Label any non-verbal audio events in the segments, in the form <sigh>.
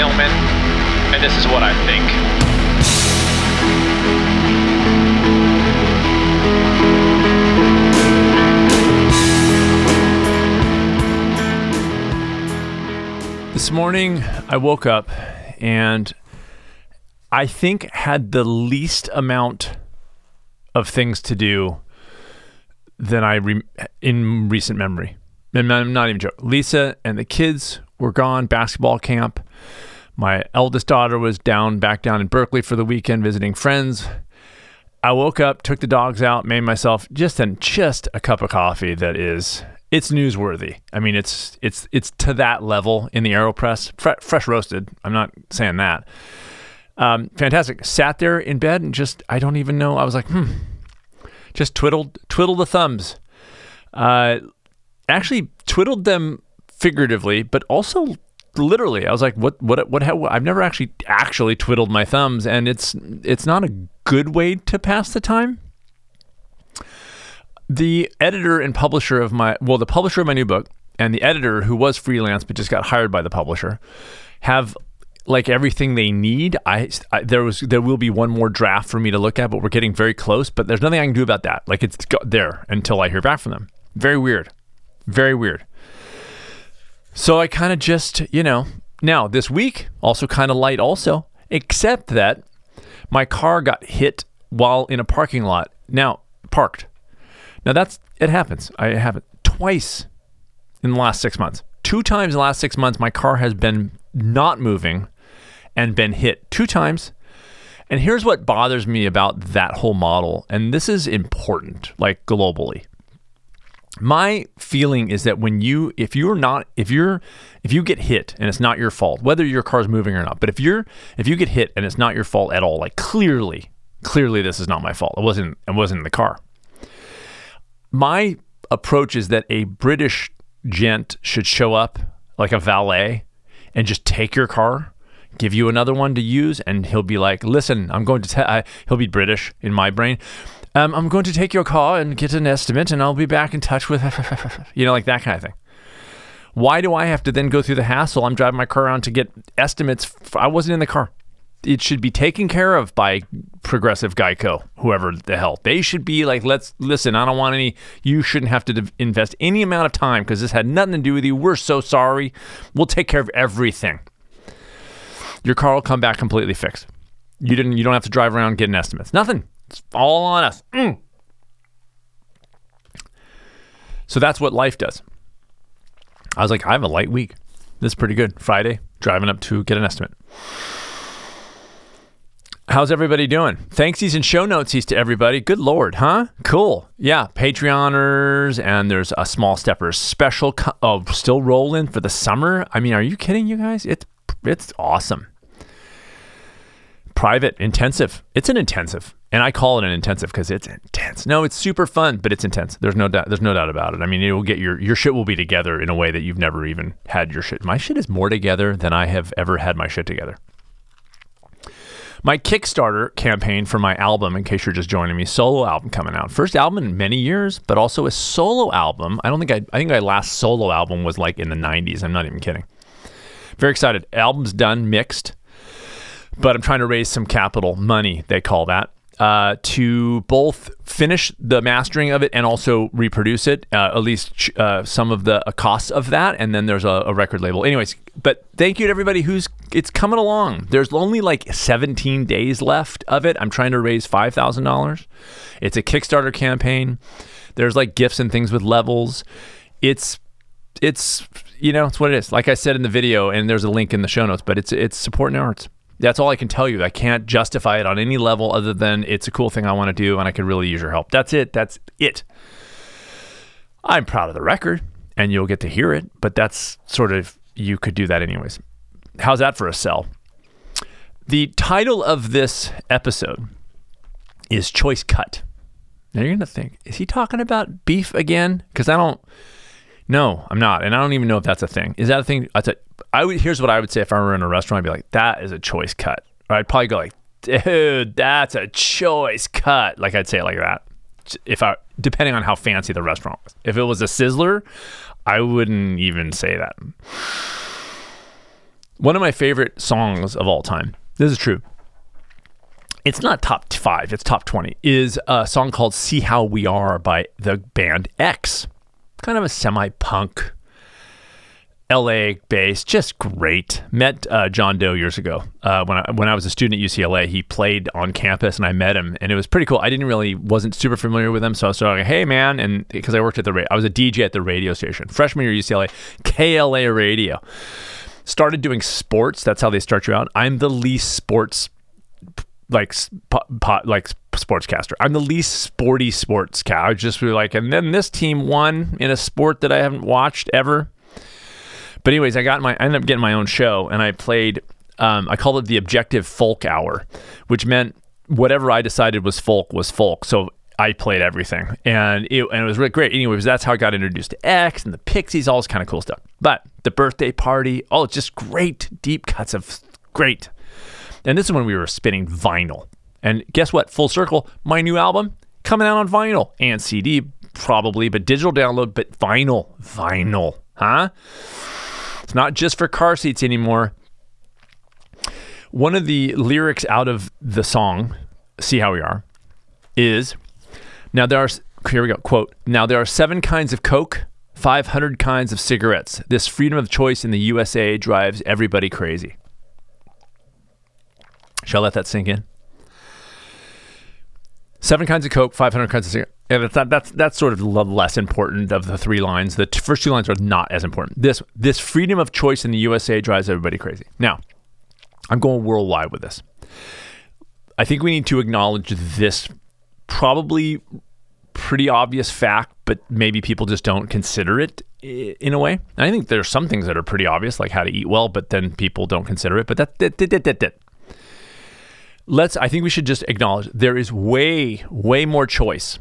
Hillman, and this is what I think. This morning, I woke up and I think had the least amount of things to do than I re- in recent memory. And I'm not even joking. Lisa and the kids were gone basketball camp. My eldest daughter was down back down in Berkeley for the weekend visiting friends. I woke up, took the dogs out, made myself just an just a cup of coffee that is it's newsworthy. I mean, it's it's it's to that level in the Aeropress, Fre- fresh roasted. I'm not saying that. Um, fantastic. Sat there in bed and just I don't even know. I was like, hmm. Just twiddled twiddled the thumbs. Uh, actually twiddled them figuratively, but also literally. I was like, what what what? How, I've never actually actually twiddled my thumbs, and it's it's not a good way to pass the time the editor and publisher of my well the publisher of my new book and the editor who was freelance but just got hired by the publisher have like everything they need I, I, there was there will be one more draft for me to look at but we're getting very close but there's nothing i can do about that like it's there until i hear back from them very weird very weird so i kind of just you know now this week also kind of light also except that my car got hit while in a parking lot now parked now that's it happens. I have it twice in the last six months. Two times in the last six months, my car has been not moving and been hit two times. And here's what bothers me about that whole model, and this is important, like globally. My feeling is that when you, if you're not, if you're, if you get hit and it's not your fault, whether your car's moving or not, but if you're, if you get hit and it's not your fault at all, like clearly, clearly this is not my fault. It wasn't, it wasn't in the car my approach is that a British gent should show up like a valet and just take your car, give you another one to use, and he'll be like, "Listen, I'm going to tell." He'll be British in my brain. Um, I'm going to take your car and get an estimate, and I'll be back in touch with, <laughs> you know, like that kind of thing. Why do I have to then go through the hassle? I'm driving my car around to get estimates. I wasn't in the car it should be taken care of by progressive Geico, whoever the hell. They should be like, let's listen, I don't want any, you shouldn't have to invest any amount of time because this had nothing to do with you. We're so sorry. We'll take care of everything. Your car will come back completely fixed. You didn't, you don't have to drive around getting estimates. Nothing. It's all on us. Mm. So that's what life does. I was like, I have a light week. This is pretty good. Friday, driving up to get an estimate. How's everybody doing? Thanksies and show notesies to everybody. Good Lord, huh? Cool. Yeah, Patreoners, and there's a Small Steppers special. Co- oh, still rolling for the summer. I mean, are you kidding, you guys? It's it's awesome. Private intensive. It's an intensive, and I call it an intensive because it's intense. No, it's super fun, but it's intense. There's no doubt. There's no doubt about it. I mean, it will get your your shit will be together in a way that you've never even had your shit. My shit is more together than I have ever had my shit together my Kickstarter campaign for my album, in case you're just joining me, solo album coming out. First album in many years, but also a solo album. I don't think I, I think my last solo album was like in the 90s. I'm not even kidding. Very excited. Album's done, mixed, but I'm trying to raise some capital money, they call that uh, to both finish the mastering of it and also reproduce it, uh, at least uh, some of the uh, costs of that. And then there's a, a, record label. Anyways, but thank you to everybody who's it's coming along. There's only like 17 days left of it. I'm trying to raise five thousand dollars. It's a Kickstarter campaign. There's like gifts and things with levels. It's it's you know it's what it is. Like I said in the video, and there's a link in the show notes. But it's it's supporting arts. That's all I can tell you. I can't justify it on any level other than it's a cool thing I want to do and I could really use your help. That's it. That's it. I'm proud of the record and you'll get to hear it, but that's sort of, you could do that anyways. How's that for a sell? The title of this episode is Choice Cut. Now you're going to think, is he talking about beef again? Because I don't, no, I'm not. And I don't even know if that's a thing. Is that a thing? That's a, I would here's what I would say if I were in a restaurant. I'd be like, that is a choice cut. Or I'd probably go like, dude, that's a choice cut. Like I'd say it like that. If I depending on how fancy the restaurant was. If it was a sizzler, I wouldn't even say that. One of my favorite songs of all time. This is true. It's not top five, it's top 20. Is a song called See How We Are by the band X. Kind of a semi punk, LA based, just great. Met uh, John Doe years ago uh, when I when I was a student at UCLA. He played on campus, and I met him, and it was pretty cool. I didn't really wasn't super familiar with him, so I was like, "Hey, man!" And because I worked at the radio, I was a DJ at the radio station freshman year UCLA, KLA Radio. Started doing sports. That's how they start you out. I'm the least sports like pot, like sportscaster. I'm the least sporty sportscaster. I just really like, and then this team won in a sport that I haven't watched ever. But anyways, I got my I ended up getting my own show and I played um, I called it the Objective Folk Hour, which meant whatever I decided was folk was folk. So I played everything, and it, and it was really great. Anyways, that's how I got introduced to X and the Pixies, all this kind of cool stuff. But the birthday party, oh, just great deep cuts of great. And this is when we were spinning vinyl. And guess what? Full circle, my new album coming out on vinyl and CD probably, but digital download, but vinyl, vinyl, huh? It's not just for car seats anymore. One of the lyrics out of the song, See How We Are, is now there are, here we go, quote, now there are seven kinds of Coke, 500 kinds of cigarettes. This freedom of choice in the USA drives everybody crazy. Shall I let that sink in? Seven kinds of Coke, 500 kinds of cigarettes. Yeah, that's, that's that's sort of less important of the three lines. The t- first two lines are not as important. This this freedom of choice in the USA drives everybody crazy. Now, I'm going worldwide with this. I think we need to acknowledge this probably pretty obvious fact, but maybe people just don't consider it in a way. And I think there's some things that are pretty obvious, like how to eat well, but then people don't consider it. But that, that, that, that, that. Let's. I think we should just acknowledge there is way, way more choice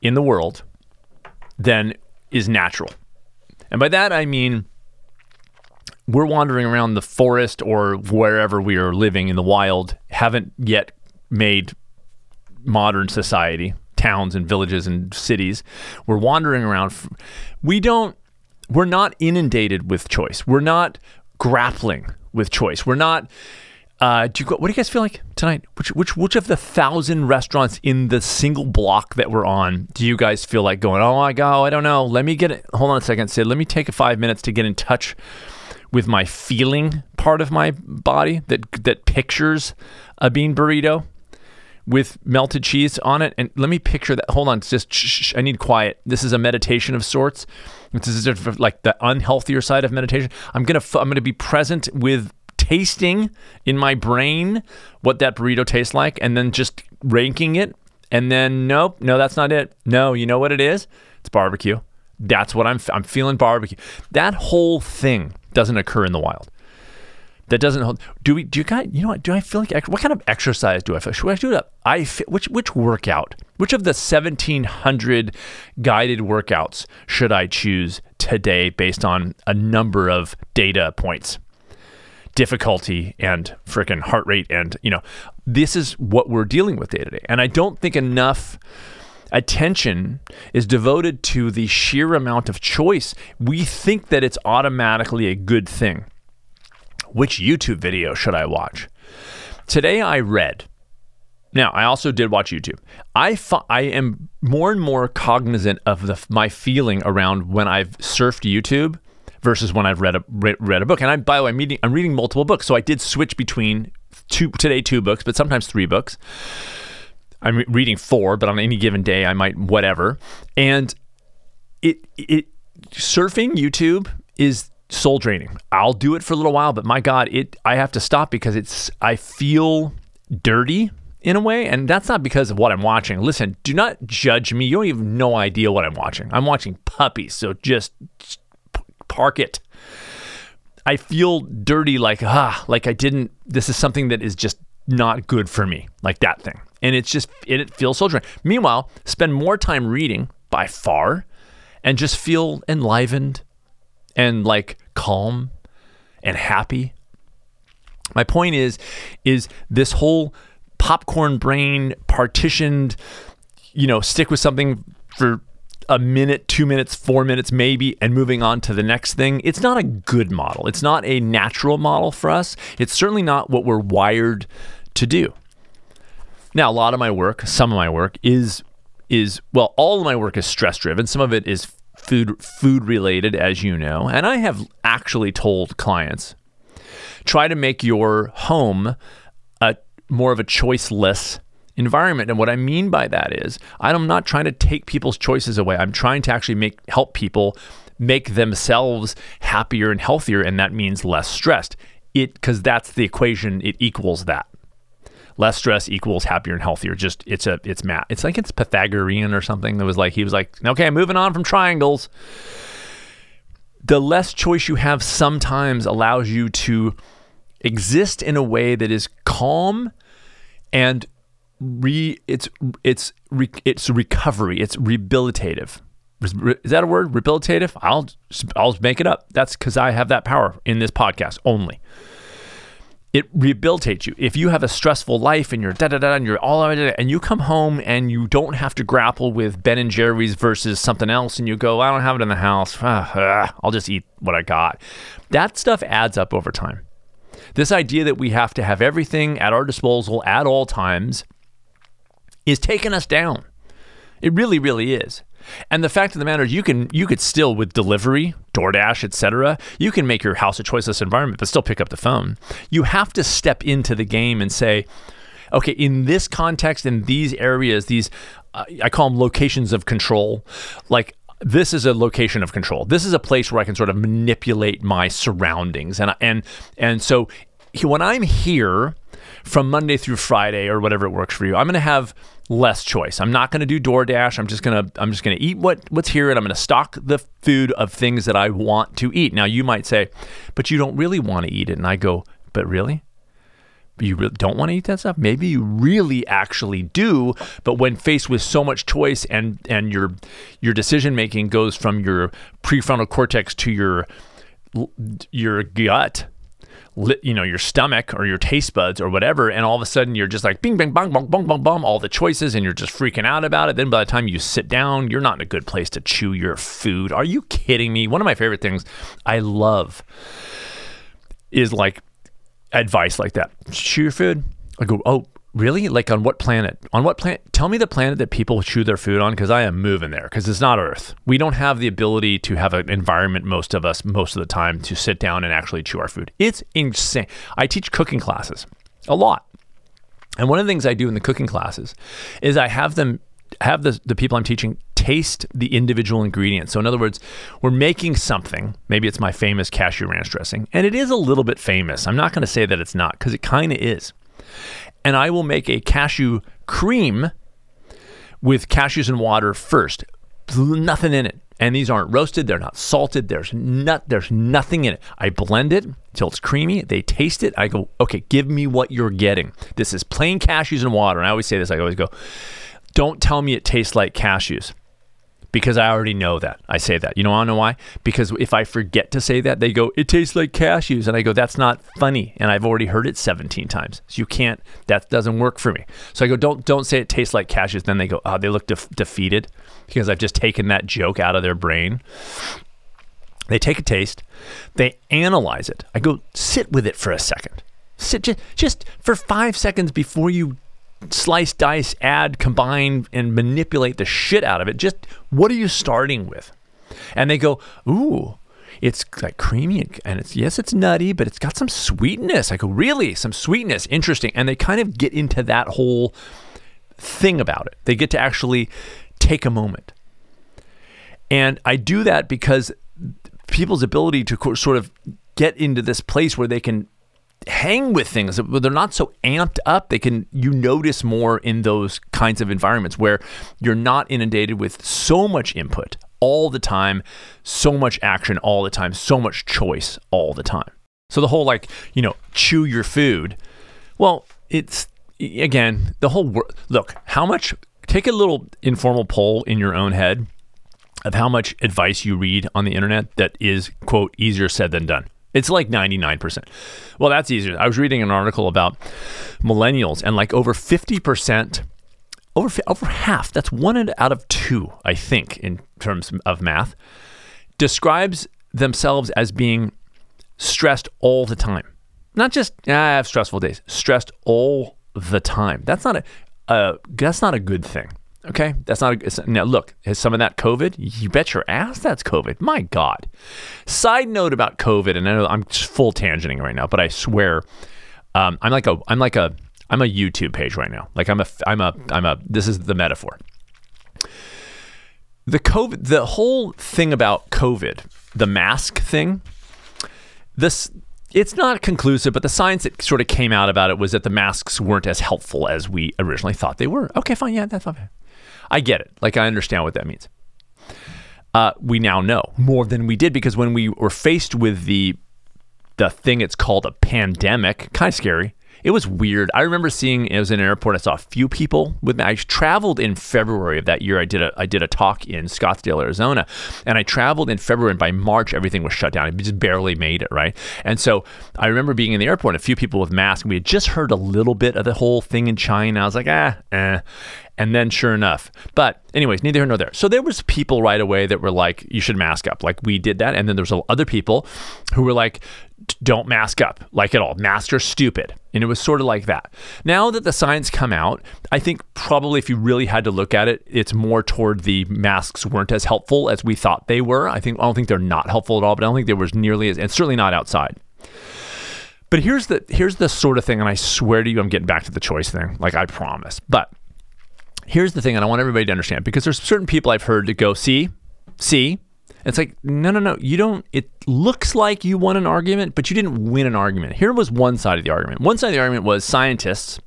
in the world than is natural. And by that, I mean we're wandering around the forest or wherever we are living in the wild, haven't yet made modern society, towns and villages and cities. We're wandering around. We don't, we're not inundated with choice. We're not grappling with choice. We're not uh, do you go, what do you guys feel like tonight? Which which which of the thousand restaurants in the single block that we're on do you guys feel like going? Oh my god, I don't know. Let me get it. Hold on a second, Sid. Let me take five minutes to get in touch with my feeling part of my body that that pictures a bean burrito with melted cheese on it. And let me picture that. Hold on, just shh, I need quiet. This is a meditation of sorts. This is like the unhealthier side of meditation. I'm gonna I'm gonna be present with tasting in my brain what that burrito tastes like and then just ranking it. And then, nope, no, that's not it. No, you know what it is? It's barbecue. That's what I'm, I'm feeling barbecue. That whole thing doesn't occur in the wild. That doesn't hold. Do we? Do you guys? You know what? Do I feel like? What kind of exercise do I feel? Should I do it? I which which workout? Which of the seventeen hundred guided workouts should I choose today based on a number of data points? Difficulty and freaking heart rate and you know this is what we're dealing with day to day. And i don't think enough attention is devoted to the sheer amount of choice. We think that it's automatically a good thing. Which youtube video should i watch? Today i read. Now i also did watch youtube. I i am more and more cognizant of the my feeling around when i've surfed youtube versus when I've read a read, a book. And I, by the way, I'm reading, I'm reading multiple books, so I did switch between two today two books, but sometimes three books. I'm reading four, but on any given day I might whatever. And it it surfing YouTube is soul draining. I'll do it for a little while, but my God, it I have to stop because it's I feel dirty in a way, and that's not because of what I'm watching. Listen, do not judge me. You don't even no idea what I'm watching. I'm watching puppies, so just park it. I feel dirty, like, ah, like I didn't, this is something that is just not good for me, like that thing. And it's just, it, it feels so dry. Meanwhile, spend more time reading by far and just feel enlivened and like calm and happy. My point is, is this whole popcorn brain partitioned, you know, stick with something for a minute, two minutes, four minutes, maybe, and moving on to the next thing. It's not a good model. It's not a natural model for us. It's certainly not what we're wired to do. Now, a lot of my work, some of my work is is well, all of my work is stress driven. Some of it is food food related, as you know, and I have actually told clients try to make your home a more of a choiceless environment. And what I mean by that is I'm not trying to take people's choices away. I'm trying to actually make help people make themselves happier and healthier, and that means less stressed. It because that's the equation. It equals that less stress equals happier and healthier. Just it's a it's math. It's like it's Pythagorean or something. That was like he was like, okay, moving on from triangles. The less choice you have sometimes allows you to exist in a way that is calm and re it's it's re, it's recovery. It's rehabilitative. Is that a word? Rehabilitative? I'll I'll make it up. That's because I have that power in this podcast only it rehabilitates you. If you have a stressful life and you're da da da and you're all and you come home and you don't have to grapple with Ben and Jerry's versus something else, and you go, I don't have it in the house. Ah, ah, I'll just eat what I got. That stuff adds up over time. This idea that we have to have everything at our disposal at all times is taking us down. It really, really is. And the fact of the matter is, you can you could still with delivery, DoorDash, etc. You can make your house a choiceless environment, but still pick up the phone. You have to step into the game and say, okay, in this context, in these areas, these uh, I call them locations of control. Like this is a location of control. This is a place where I can sort of manipulate my surroundings, and and and so when I'm here from Monday through Friday or whatever it works for you, I'm going to have less choice. I'm not going to do DoorDash. I'm just going to I'm just going to eat what what's here and I'm going to stock the food of things that I want to eat. Now you might say, "But you don't really want to eat it." And I go, "But really?" You really don't want to eat that stuff? Maybe you really actually do, but when faced with so much choice and and your your decision making goes from your prefrontal cortex to your your gut you know your stomach or your taste buds or whatever and all of a sudden you're just like bing bang bong bong bong bong bong all the choices and you're just freaking out about it. Then by the time you sit down you're not in a good place to chew your food. Are you kidding me? One of my favorite things i love is like advice like that. Chew your food. I go oh Really? Like on what planet? On what planet? Tell me the planet that people chew their food on because I am moving there because it's not Earth. We don't have the ability to have an environment, most of us, most of the time, to sit down and actually chew our food. It's insane. I teach cooking classes a lot. And one of the things I do in the cooking classes is I have them have the, the people I'm teaching taste the individual ingredients. So, in other words, we're making something. Maybe it's my famous cashew ranch dressing, and it is a little bit famous. I'm not going to say that it's not because it kind of is and I will make a cashew cream with cashews and water first. Nothing in it. And these aren't roasted, they're not salted, there's not there's nothing in it. I blend it until it's creamy. They taste it. I go, "Okay, give me what you're getting. This is plain cashews and water." And I always say this, I always go, "Don't tell me it tastes like cashews." Because I already know that. I say that. You know, I know why? Because if I forget to say that, they go, it tastes like cashews. And I go, that's not funny. And I've already heard it 17 times. So you can't, that doesn't work for me. So I go, don't, don't say it tastes like cashews. Then they go, oh, they look def- defeated because I've just taken that joke out of their brain. They take a taste, they analyze it. I go, sit with it for a second. Sit just, just for five seconds before you slice, dice, add, combine, and manipulate the shit out of it. Just what are you starting with? And they go, ooh, it's like creamy and it's yes, it's nutty, but it's got some sweetness. I go, really? Some sweetness, interesting. And they kind of get into that whole thing about it. They get to actually take a moment. And I do that because people's ability to sort of get into this place where they can hang with things. They're not so amped up. They can you notice more in those kinds of environments where you're not inundated with so much input all the time, so much action all the time, so much choice all the time. So the whole like, you know, chew your food. Well, it's again, the whole wor- look, how much take a little informal poll in your own head of how much advice you read on the internet that is quote easier said than done. It's like 99%. Well, that's easier. I was reading an article about millennials, and like over 50%, over over half. That's one out of two, I think, in terms of math. Describes themselves as being stressed all the time. Not just ah, I have stressful days. Stressed all the time. That's not a uh, that's not a good thing. Okay, that's not a, now. Look, is some of that COVID? You bet your ass that's COVID. My God. Side note about COVID, and I know I'm full tangenting right now, but I swear, um, I'm like a I'm like a I'm a YouTube page right now. Like I'm a I'm a I'm a this is the metaphor. The COVID the whole thing about COVID, the mask thing, this it's not conclusive, but the science that sort of came out about it was that the masks weren't as helpful as we originally thought they were. Okay, fine, yeah, that's fine. I get it. Like I understand what that means. Uh, we now know more than we did because when we were faced with the the thing it's called a pandemic, kind of scary. It was weird. I remember seeing it was in an airport. I saw a few people with me. I traveled in February of that year. I did a I did a talk in Scottsdale, Arizona, and I traveled in February. And by March, everything was shut down. I just barely made it right. And so I remember being in the airport, a few people with masks. We had just heard a little bit of the whole thing in China. I was like, ah, eh. And then sure enough. But anyways, neither here nor there. So there was people right away that were like, you should mask up. Like we did that. And then there was other people who were like, don't mask up like at all. Masks are stupid. And it was sort of like that. Now that the science come out, I think probably if you really had to look at it, it's more toward the masks weren't as helpful as we thought they were. I think I don't think they're not helpful at all, but I don't think they were nearly as and certainly not outside. But here's the here's the sort of thing, and I swear to you, I'm getting back to the choice thing, like I promise. But here's the thing, and I want everybody to understand because there's certain people I've heard to go, see, see, it's like, no, no, no. You don't, it looks like you won an argument, but you didn't win an argument. Here was one side of the argument. One side of the argument was scientists.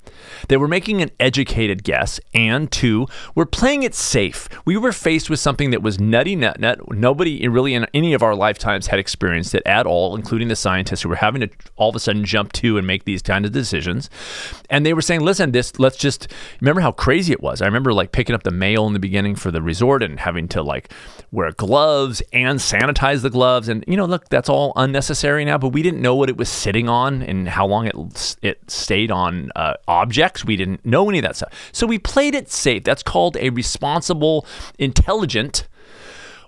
They were making an educated guess, and two, we're playing it safe. We were faced with something that was nutty nut nut. Nobody really in any of our lifetimes had experienced it at all, including the scientists who were having to all of a sudden jump to and make these kind of decisions. And they were saying, listen, this let's just remember how crazy it was. I remember like picking up the mail in the beginning for the resort and having to like wear gloves and sanitize the gloves. And you know, look, that's all unnecessary now. But we didn't know what it was sitting on and how long it it stayed on uh, objects. We didn't know any of that stuff. So we played it safe. That's called a responsible, intelligent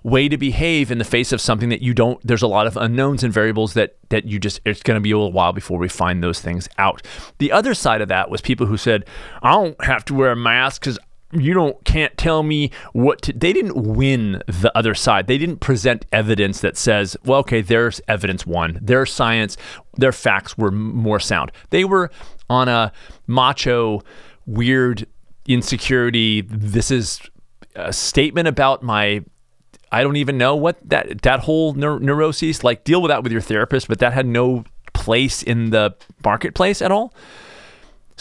way to behave in the face of something that you don't there's a lot of unknowns and variables that that you just it's going to be a little while before we find those things out the other side of that was people who said i don't have to wear a mask because you don't can't tell me what to they didn't win the other side. They didn't present evidence that says well okay there's evidence one. Their science their facts were more sound. They were on a macho weird insecurity this is a statement about my I don't even know what that that whole neur- neuroses like deal with that with your therapist but that had no place in the marketplace at all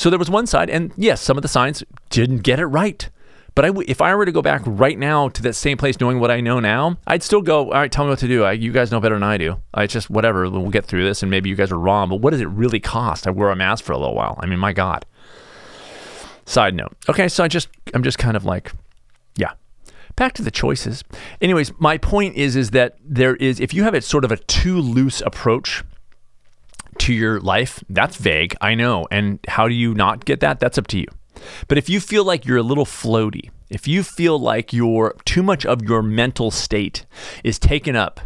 so there was one side, and yes, some of the science didn't get it right. But if I were to go back right now to that same place, knowing what I know now, I'd still go. All right, tell me what to do. I, you guys know better than I do. I just whatever. We'll get through this, and maybe you guys are wrong. But what does it really cost? I wear a mask for a little while. I mean, my God. Side note. Okay, so I just I'm just kind of like, yeah. Back to the choices. Anyways, my point is is that there is if you have a sort of a too loose approach to your life, that's vague, I know. And how do you not get that? That's up to you. But if you feel like you're a little floaty, if you feel like your too much of your mental state is taken up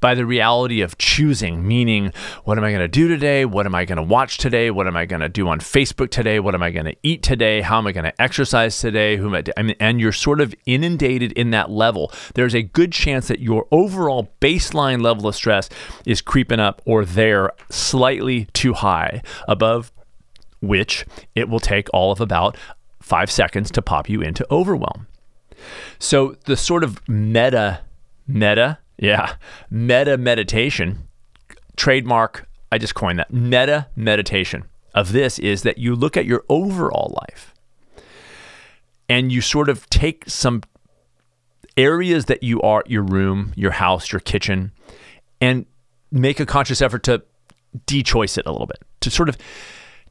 by the reality of choosing, meaning, what am I going to do today? What am I going to watch today? What am I going to do on Facebook today? What am I going to eat today? How am I going to exercise today? Who am I, I mean, and you're sort of inundated in that level. There's a good chance that your overall baseline level of stress is creeping up or there slightly too high above which it will take all of about five seconds to pop you into overwhelm. So the sort of meta, meta yeah. Meta meditation, trademark, I just coined that. Meta meditation of this is that you look at your overall life and you sort of take some areas that you are, your room, your house, your kitchen, and make a conscious effort to de-choice it a little bit, to sort of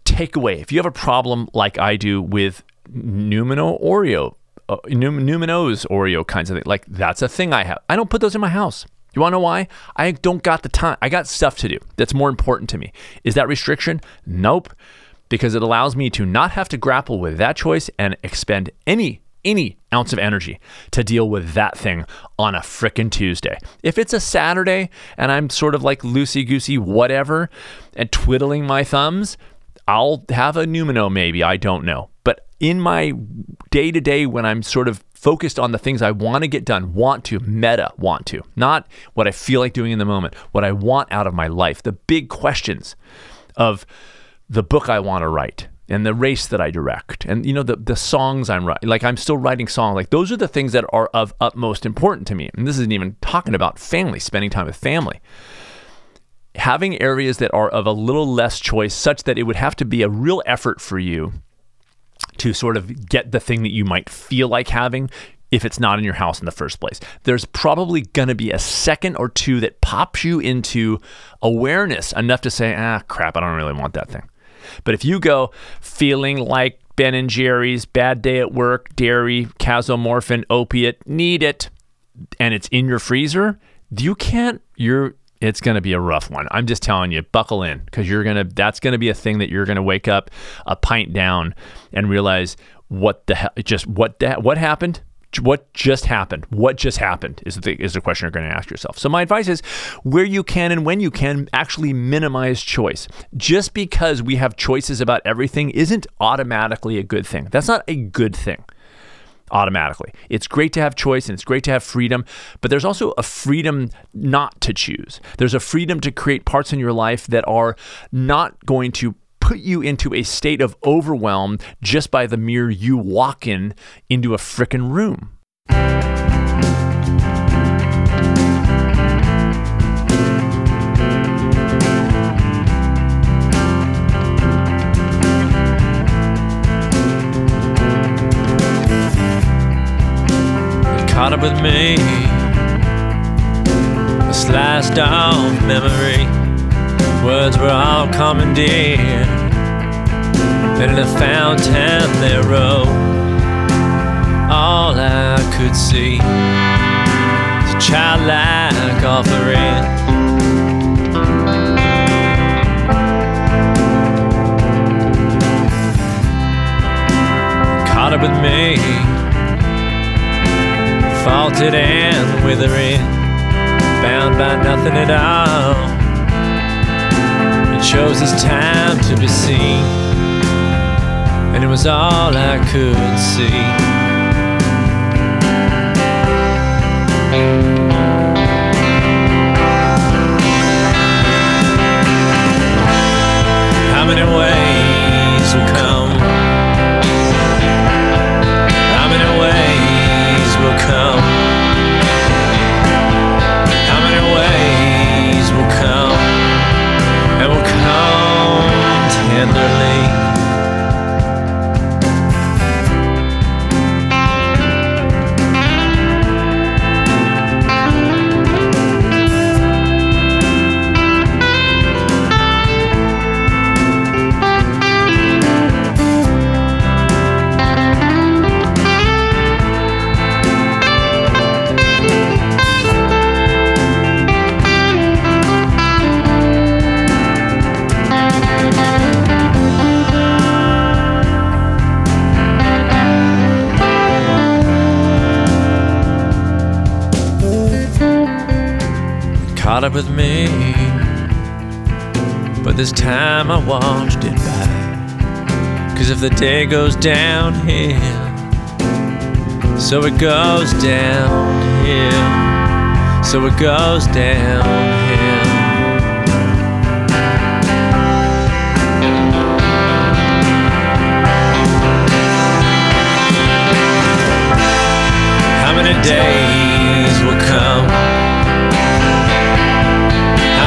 take away. If you have a problem like I do with Newman-O Oreo uh, Newman-Os Oreo kinds of thing. Like that's a thing I have. I don't put those in my house. You want to know why? I don't got the time. I got stuff to do that's more important to me. Is that restriction? Nope. because it allows me to not have to grapple with that choice and expend any any ounce of energy to deal with that thing on a frickin' Tuesday. If it's a Saturday and I'm sort of like loosey goosey, whatever, and twiddling my thumbs, I'll have a Newman-O maybe. I don't know. In my day to day, when I'm sort of focused on the things I want to get done, want to, meta, want to, not what I feel like doing in the moment, what I want out of my life, the big questions of the book I want to write and the race that I direct and you know the the songs I'm writing like I'm still writing songs like those are the things that are of utmost importance to me. And this isn't even talking about family spending time with family. Having areas that are of a little less choice such that it would have to be a real effort for you to sort of get the thing that you might feel like having if it's not in your house in the first place. There's probably going to be a second or two that pops you into awareness enough to say, ah, crap, I don't really want that thing. But if you go feeling like Ben and Jerry's, bad day at work, dairy, casomorphin, opiate, need it, and it's in your freezer, you can't, you're, it's going to be a rough one. I'm just telling you, buckle in because you're going to, that's going to be a thing that you're going to wake up a pint down and realize what the hell, just what that, what happened? what just happened? What just happened is the is the question you're going to ask yourself. So my advice is where you can and when you can actually minimize choice. Just because we have choices about everything isn't automatically a good thing. That's not a good thing automatically. It's great to have choice and it's great to have freedom, but there's also a freedom not to choose. There's a freedom to create parts in your life that are not going to put you into a state of overwhelm just by the mere you walking into a frickin' room. Caught up with me. A sliced off memory words were all commandeered. And in a fountain they wrote, all I could see was a childlike offering. Caught up with me, faulted and withering, bound by nothing at all. It chose his time to be seen, and it was all I could see. Caught up with me. But this time I watched it by. Cause if the day goes downhill, so it goes downhill. So it goes downhill. How many days will come?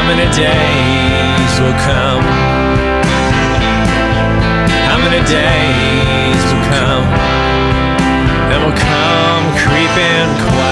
Many days will come? How many days will come? And will come creeping quietly.